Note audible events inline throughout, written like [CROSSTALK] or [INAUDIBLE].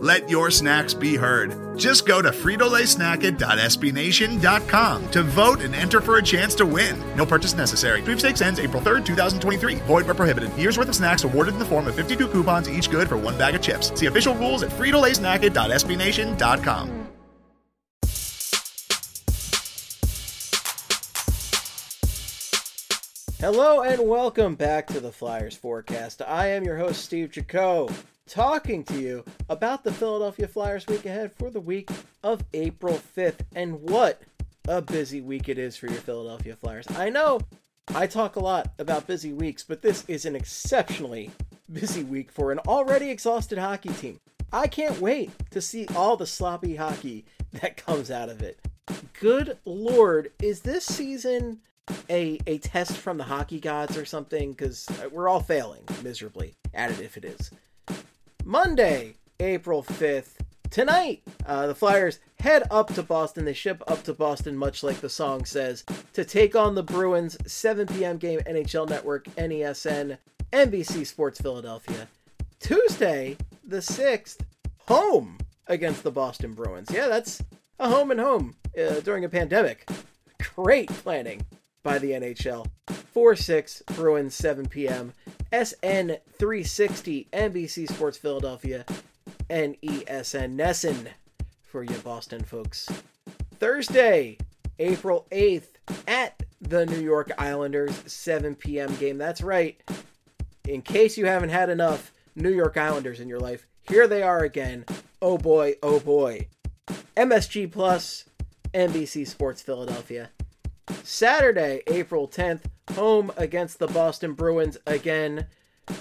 Let your snacks be heard. Just go to fritolaysnacket.sbnation.com to vote and enter for a chance to win. No purchase necessary. Sweepstakes ends April 3rd, 2023. Void where prohibited. Year's worth of snacks awarded in the form of 52 coupons, each good for one bag of chips. See official rules at fritolaysnacket.sbnation.com. Hello and welcome back to the Flyers Forecast. I am your host, Steve Jaco, talking to you about the Philadelphia Flyers week ahead for the week of April 5th. And what a busy week it is for your Philadelphia Flyers. I know I talk a lot about busy weeks, but this is an exceptionally busy week for an already exhausted hockey team. I can't wait to see all the sloppy hockey that comes out of it. Good lord, is this season a a test from the hockey gods or something because we're all failing miserably at it if it is monday april 5th tonight uh, the flyers head up to boston. They ship up to boston much like the song says to take on the bruins. 7 p.m game nhl network nesn nbc sports philadelphia. Tuesday the 6th home against the boston bruins. Yeah that's a home and home uh, during a pandemic. Great planning by the NHL. 4 6 Bruins, 7 p.m. SN 360, NBC Sports Philadelphia, and ESN NESN for you Boston folks. Thursday, April 8th, at the New York Islanders, 7 p.m. game. That's right. In case you haven't had enough New York Islanders in your life, here they are again. Oh boy, oh boy. MSG Plus, NBC Sports Philadelphia. Saturday, April 10th, home against the Boston Bruins again.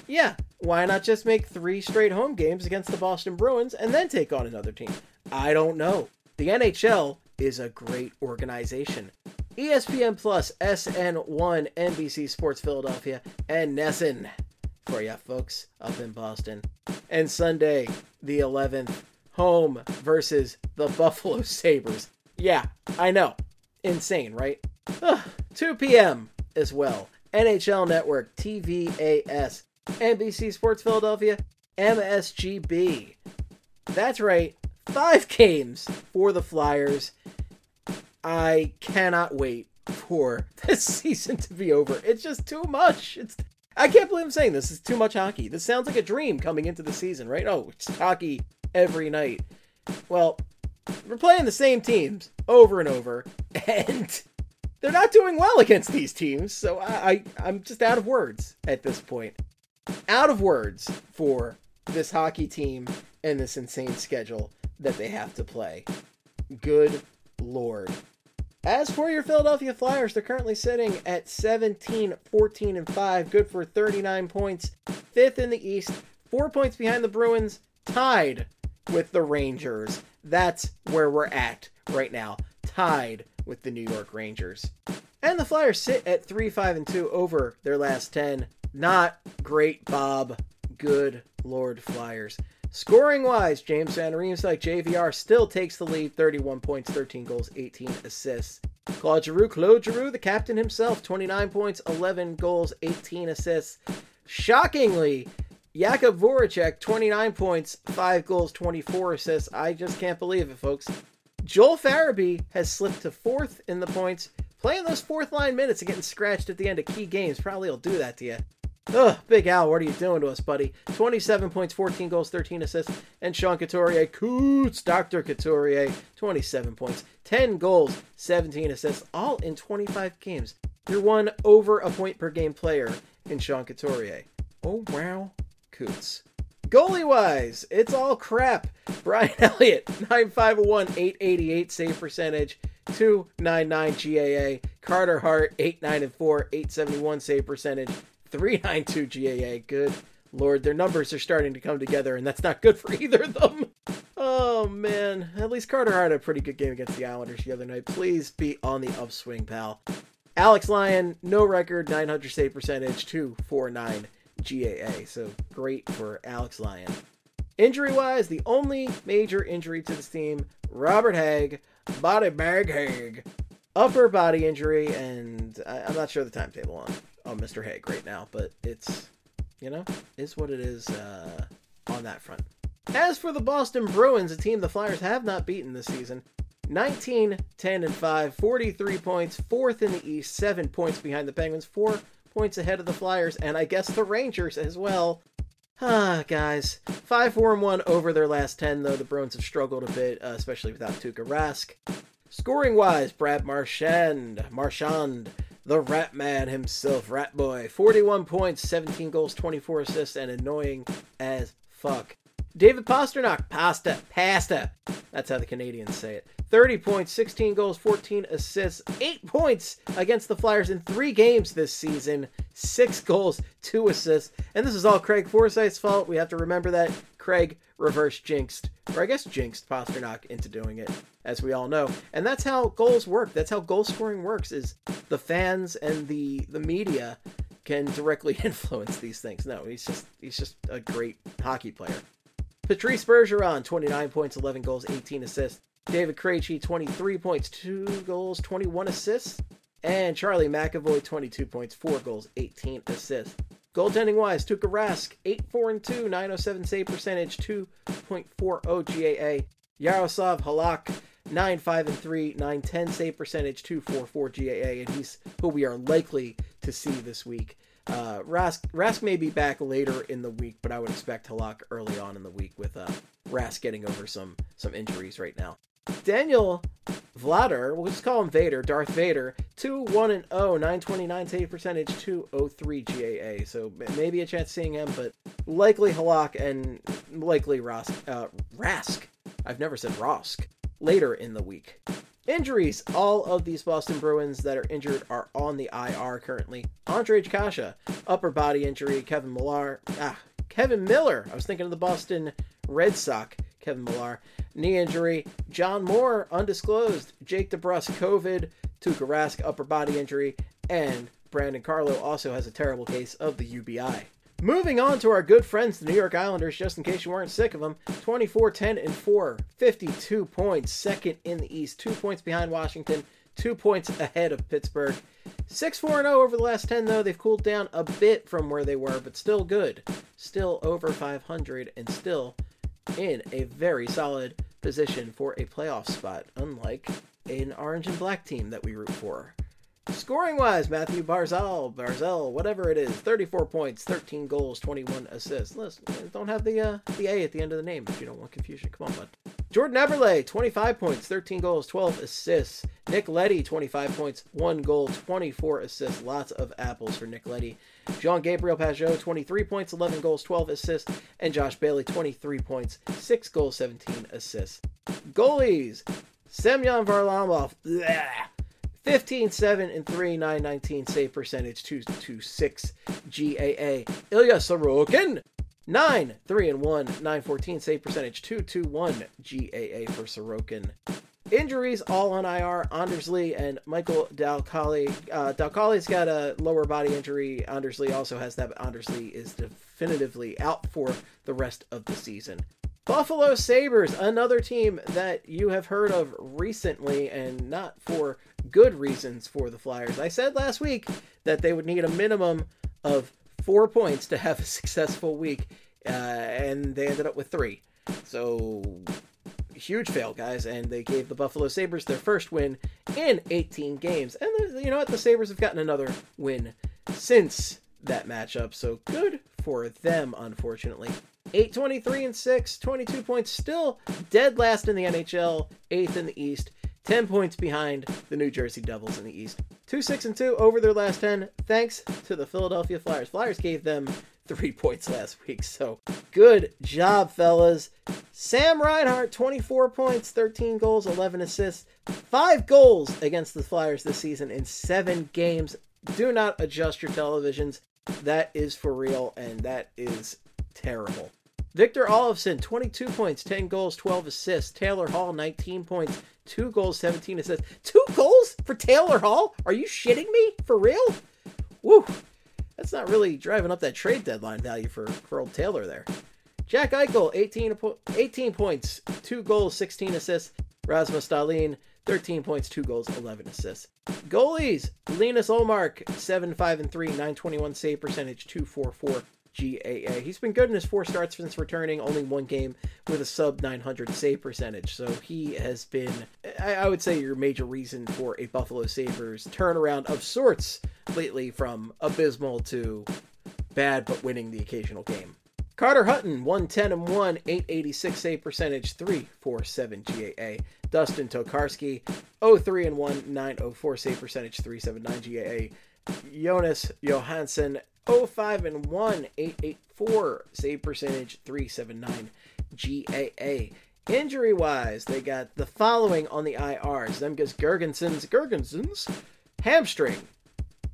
Yeah, why not just make three straight home games against the Boston Bruins and then take on another team? I don't know. The NHL is a great organization. ESPN Plus, SN1, NBC Sports Philadelphia, and NESN for you folks up in Boston. And Sunday, the 11th, home versus the [LAUGHS] Buffalo Sabres. Yeah, I know. Insane, right? Ugh, 2 p.m. as well. NHL Network, TVAS, NBC Sports Philadelphia, MSGB. That's right, five games for the Flyers. I cannot wait for [LAUGHS] this season to be over. It's just too much. It's I can't believe I'm saying this. It's too much hockey. This sounds like a dream coming into the season, right? Oh, it's hockey every night. Well, we're playing the same teams over and over, [LAUGHS] and they're not doing well against these teams. So I, I I'm just out of words at this point. Out of words for this hockey team and this insane schedule that they have to play. Good lord. As for your Philadelphia Flyers, they're currently sitting at 17, 14, and 5, good for 39 points, fifth in the East, four points behind the Bruins, tied with the Rangers. That's where we're at right now, tied with the New York Rangers. And the Flyers sit at 3 5 and 2 over their last 10. Not great, Bob. Good Lord Flyers. Scoring wise, James Van Riemsdyk JVR still takes the lead 31 points, 13 goals, 18 assists. Claude Giroux, Claude Giroux, the captain himself, 29 points, 11 goals, 18 assists. Shockingly, Jakub Voracek, 29 points, 5 goals, 24 assists. I just can't believe it, folks. Joel Farabee has slipped to fourth in the points. Playing those fourth line minutes and getting scratched at the end of key games probably will do that to you. Ugh, Big Al, what are you doing to us, buddy? 27 points, 14 goals, 13 assists. And Sean Couturier, Coots, Dr. Couturier, 27 points, 10 goals, 17 assists, all in 25 games. You're one over a point per game player in Sean Couturier. Oh, wow, Coots. Goalie wise, it's all crap. Brian [LAUGHS] Elliott, 951, 888 save percentage, 299 GAA. Carter Hart, 89 and 4, 871 save percentage, 392 GAA. Good lord, their numbers are starting to come together, and that's not good for [LAUGHS] either of them. Oh man, at least Carter Hart had a pretty good game against the Islanders the other night. Please be on the upswing, pal. Alex Lyon, no record, 900 save percentage, 249 GAA. So great for Alex Lyon. Injury wise, the only major injury to this team, Robert Hagg, body bag Hagg, upper body injury, and I, am not sure the timetable on on Mr. Hagg right now, but it's you know is what it is uh, on that front. As for the Boston Bruins, a team the Flyers have not beaten this season, 19, 10, and 5, 43 points, fourth in the East, seven points behind the Penguins, four points ahead of the Flyers, and I guess the Rangers as well. Ah, guys, 5 4 1 over their last ten. Though the Bruins have struggled a bit, uh, especially without Tuukka Rask. Scoring wise, Brad Marchand, Marchand, the Rat Man himself, Rat Boy, 41 points, 17 goals, 24 assists, and annoying as fuck. David Pastrnak, pasta, pasta. That's how the Canadians say it. 30 points, 16 goals, 14 assists, 8 points against the Flyers in 3 games this season, 6 goals, 2 assists. And this is all Craig Forsyth's fault. We have to remember that Craig reverse jinxed, or I guess jinxed Pastrnak into doing it, as we all know. And that's how goals work. That's how goal scoring works is the fans and the the media can directly [LAUGHS] influence these things. No, he's just he's just a great hockey player. Patrice Bergeron, 29 points, 11 goals, 18 assists. David Krejci, 23 points, 2 goals, 21 assists. And Charlie McAvoy, 22 points, 4 goals, 18 assists. Goaltending wise, Tuukka Rask, 8 4 and 2, 907 save percentage, 2.40 GAA. Yaroslav Halak, 9 5 and 3, 910 save percentage, 244 GAA. And he's who we are likely to see this week. Uh, Rask, Rask may be back later in the week, but I would expect Halak early on in the week with uh, Rask getting over some some injuries right now. Daniel Vladar, we'll just call him Vader, Darth Vader, 2 1 and 0, 929 save percentage, 203 GAA. So maybe a chance seeing him, but likely Halak and likely Rask. Uh, Rask. I've never said Rosk. Later in the week. Injuries. All of these Boston Bruins that are injured are on the IR currently. Ondrej Kase, upper body injury. Kevin Millar. Ah, Kevin Miller. I was thinking of the Boston Red Sox. Kevin Millar. Knee injury. John Moore, undisclosed. Jake DeBrusk, COVID. Tuukka Rask, upper body injury. And Brandon Carlo also has a terrible case of the UBI. Moving on to our good friends, the New York Islanders, just in case you weren't sick of them 24 10 and 4, 52 points, second in the East, two points behind Washington, two points ahead of Pittsburgh. 6 4 0 over the last 10, though. They've cooled down a bit from where they were, but still good. Still over 500 and still in a very solid position for a playoff spot, unlike an orange and black team that we root for. Scoring wise, Matthew Barzal, Barzell, whatever it is, 34 points, 13 goals, 21 assists. Listen, don't have the uh, the A at the end of the name if you don't want confusion. Come on, bud. Jordan Eberle, 25 points, 13 goals, 12 assists. Nick Leddy, 25 points, 1 goal, 24 assists. Lots of apples for Nick Leddy. Jean Gabriel Pageau, 23 points, 11 goals, 12 assists. And Josh Bailey, 23 points, 6 goals, 17 assists. Goalies, Semyon Varlamov, bleh, 15 7 and 3 919 save percentage 226 GAA Ilya Sorokin 9 3 and 1 914 save percentage 221 GAA for Sorokin Injuries all on IR. Anders Lee and Michael Dal Colle. Uh, Dal Colle's got a lower body injury. Anders Lee also has that, but Anders Lee is definitively out for the rest of the season. Buffalo Sabres, another team that you have heard of recently and not for good reasons for the Flyers. I said last week that they would need a minimum of four points to have a successful week, uh, and they ended up with three. So, huge fail, guys. And they gave the Buffalo Sabres their first win in 18 games. And you know what? The Sabres have gotten another win since that matchup. So, good for them, unfortunately. 823 and 6, 22 points, still dead last in the NHL, eighth in the East, 10 points behind the New Jersey Devils in the East. 2 6 and 2 over their last 10, thanks to the Philadelphia Flyers. Flyers gave them three [LAUGHS] points last week, so good job, fellas. Sam Reinhart, 24 points, 13 goals, 11 assists, 5 goals against the Flyers this season in 7 games. Do not adjust your televisions. That is for real, and that is terrible. Victor Olofsson, 22 points, 10 goals, 12 assists. Taylor Hall, 19 points, 2 goals, 17 assists. 2 goals for Taylor Hall? Are you shitting me? For real? Woo. That's not really driving up that trade deadline value for, for old Taylor there. Jack Eichel, 18, 18 points, 2 goals, 16 assists. Rasmus Dahlin, 13 points, 2 goals, 11 assists. Goalies, Linus Ullmark, 7 5 and 3, 921 save percentage, 244 GAA. He's been good in his four starts since returning, only one game with a sub 900 save percentage. So he has been, I, I would say, your major reason for a Buffalo Sabres turnaround of sorts lately from abysmal to bad but winning the occasional game. Carter Hutton, 110 and 1, 886 save percentage, 347 GAA. Dustin Tokarski, 03 and 1, 904 save percentage, 379 GAA. Jonas Johansson, 05 and 1, 884 save percentage, 379 GAA. Injury wise, they got the following on the IRs Zemgus Girgensons, Girgensons, hamstring,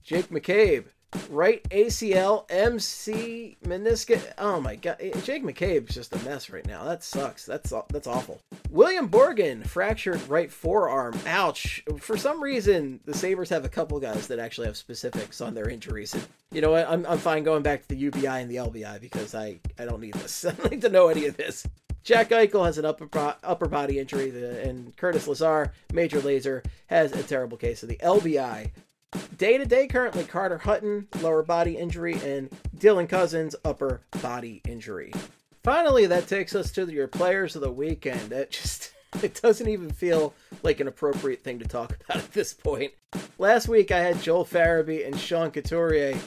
Jake McCabe, right ACL, MC meniscus. Oh my god, eh, Jake McCabe's just a mess right now. That sucks. That's that's awful. William Borgen fractured right forearm. Ouch. For some reason, the Sabres have a couple guys that actually have specifics on their injuries. And you know what? I'm I'm fine going back to the UBI and the LBI because I I don't need this. [LAUGHS] I don't need to know any of this. Jack Eichel has an upper upper body injury, and Curtis Lazar, major laser, has a terrible case of the LBI. Day to day, currently Carter Hutton, lower body injury, and Dylan Cozens, upper body injury. Finally, that takes us to your players of the weekend. It just [LAUGHS] it doesn't even feel like an appropriate thing to talk about at this point. Last week I had Joel Farabee and Sean Couturier.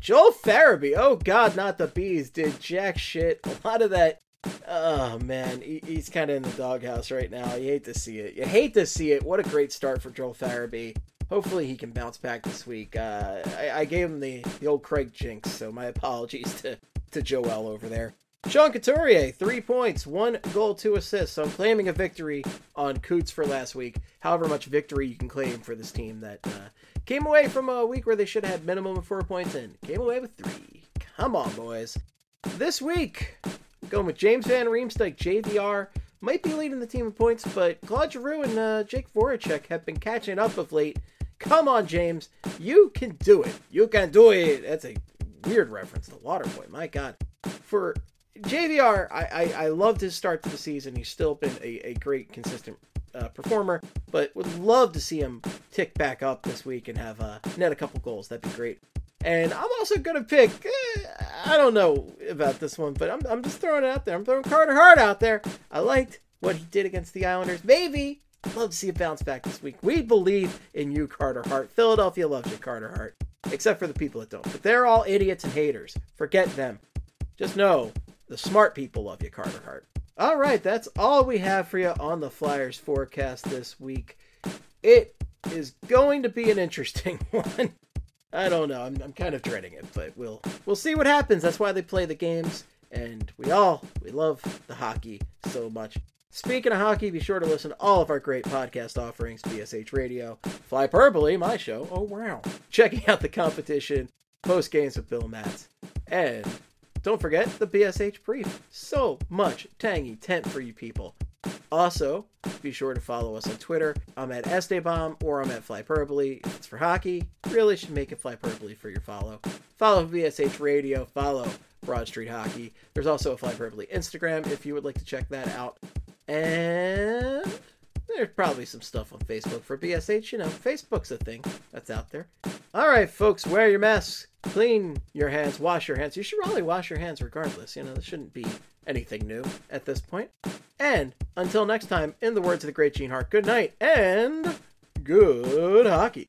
Joel Farabee, oh god, not the bees, did jack shit. A lot of that Oh man, he's kind of in the doghouse right now. You hate to see it. You hate to see it. What a great start for Joel Farabee hopefully he can bounce back this week. Uh, I, I, gave him the, the old Craig jinx, so my [LAUGHS] apologies to, to Joel over there. Sean Couturier, three points, one goal, two assists. So I'm claiming a victory on Coots for last week. However much victory you can claim for this team that uh, came away from a week where they should have had minimum of four points and came away with three. Come on, boys. This week, going with James Van Riemsdyk, JVR. Might be leading the team in points, but Claude Giroux and uh, Jake Voracek have been catching up of late Come on, James. You can do it. You can do it. That's a weird reference to Waterboy. My God. For JVR, I, I, I loved his start to the season. He's still been a, a great, consistent uh, performer, but would love to see him tick back up this week and have uh, net a couple goals. That'd be great. And I'm also going to pick, eh, I don't know about this one, but I'm, I'm just throwing it out there. I'm throwing Carter Hart out there. I liked what he did against the Islanders. Maybe Love to see a bounce back this week. We believe in you, Carter Hart. Philadelphia loves you, Carter Hart. Except for the people that don't. But they're all idiots and haters. Forget them. Just know the smart people love you, Carter Hart. All right, that's all we have for you on the Flyers forecast this week. It is going to be an interesting [LAUGHS] one. I don't know. I'm, I'm kind of dreading it, but we'll we'll see what happens. That's why they play the games, and we all we love the hockey so much. Speaking of hockey, be sure to listen to all of our great podcast offerings BSH Radio, Flyperbole, my show. Oh, wow. Checking out the competition, post games with Bill Matz. And don't forget the BSH Brief. So much tangy tent for you people. Also, be sure to follow us on Twitter. I'm at Estebomb or I'm at Flyperbole. It's for hockey, really should make it Flyperbole for your follow. Follow BSH Radio, follow Broad Street Hockey. There's also a Flyperbole Instagram if you would like to check that out. And there's probably some stuff on Facebook for BSH. You know, Facebook's a thing that's out there. All right, folks, wear your masks, clean your hands, wash your hands. You should probably wash your hands regardless. You know, there shouldn't be anything new at this point. And until next time, in the words of the great Gene Hart, good night and good hockey.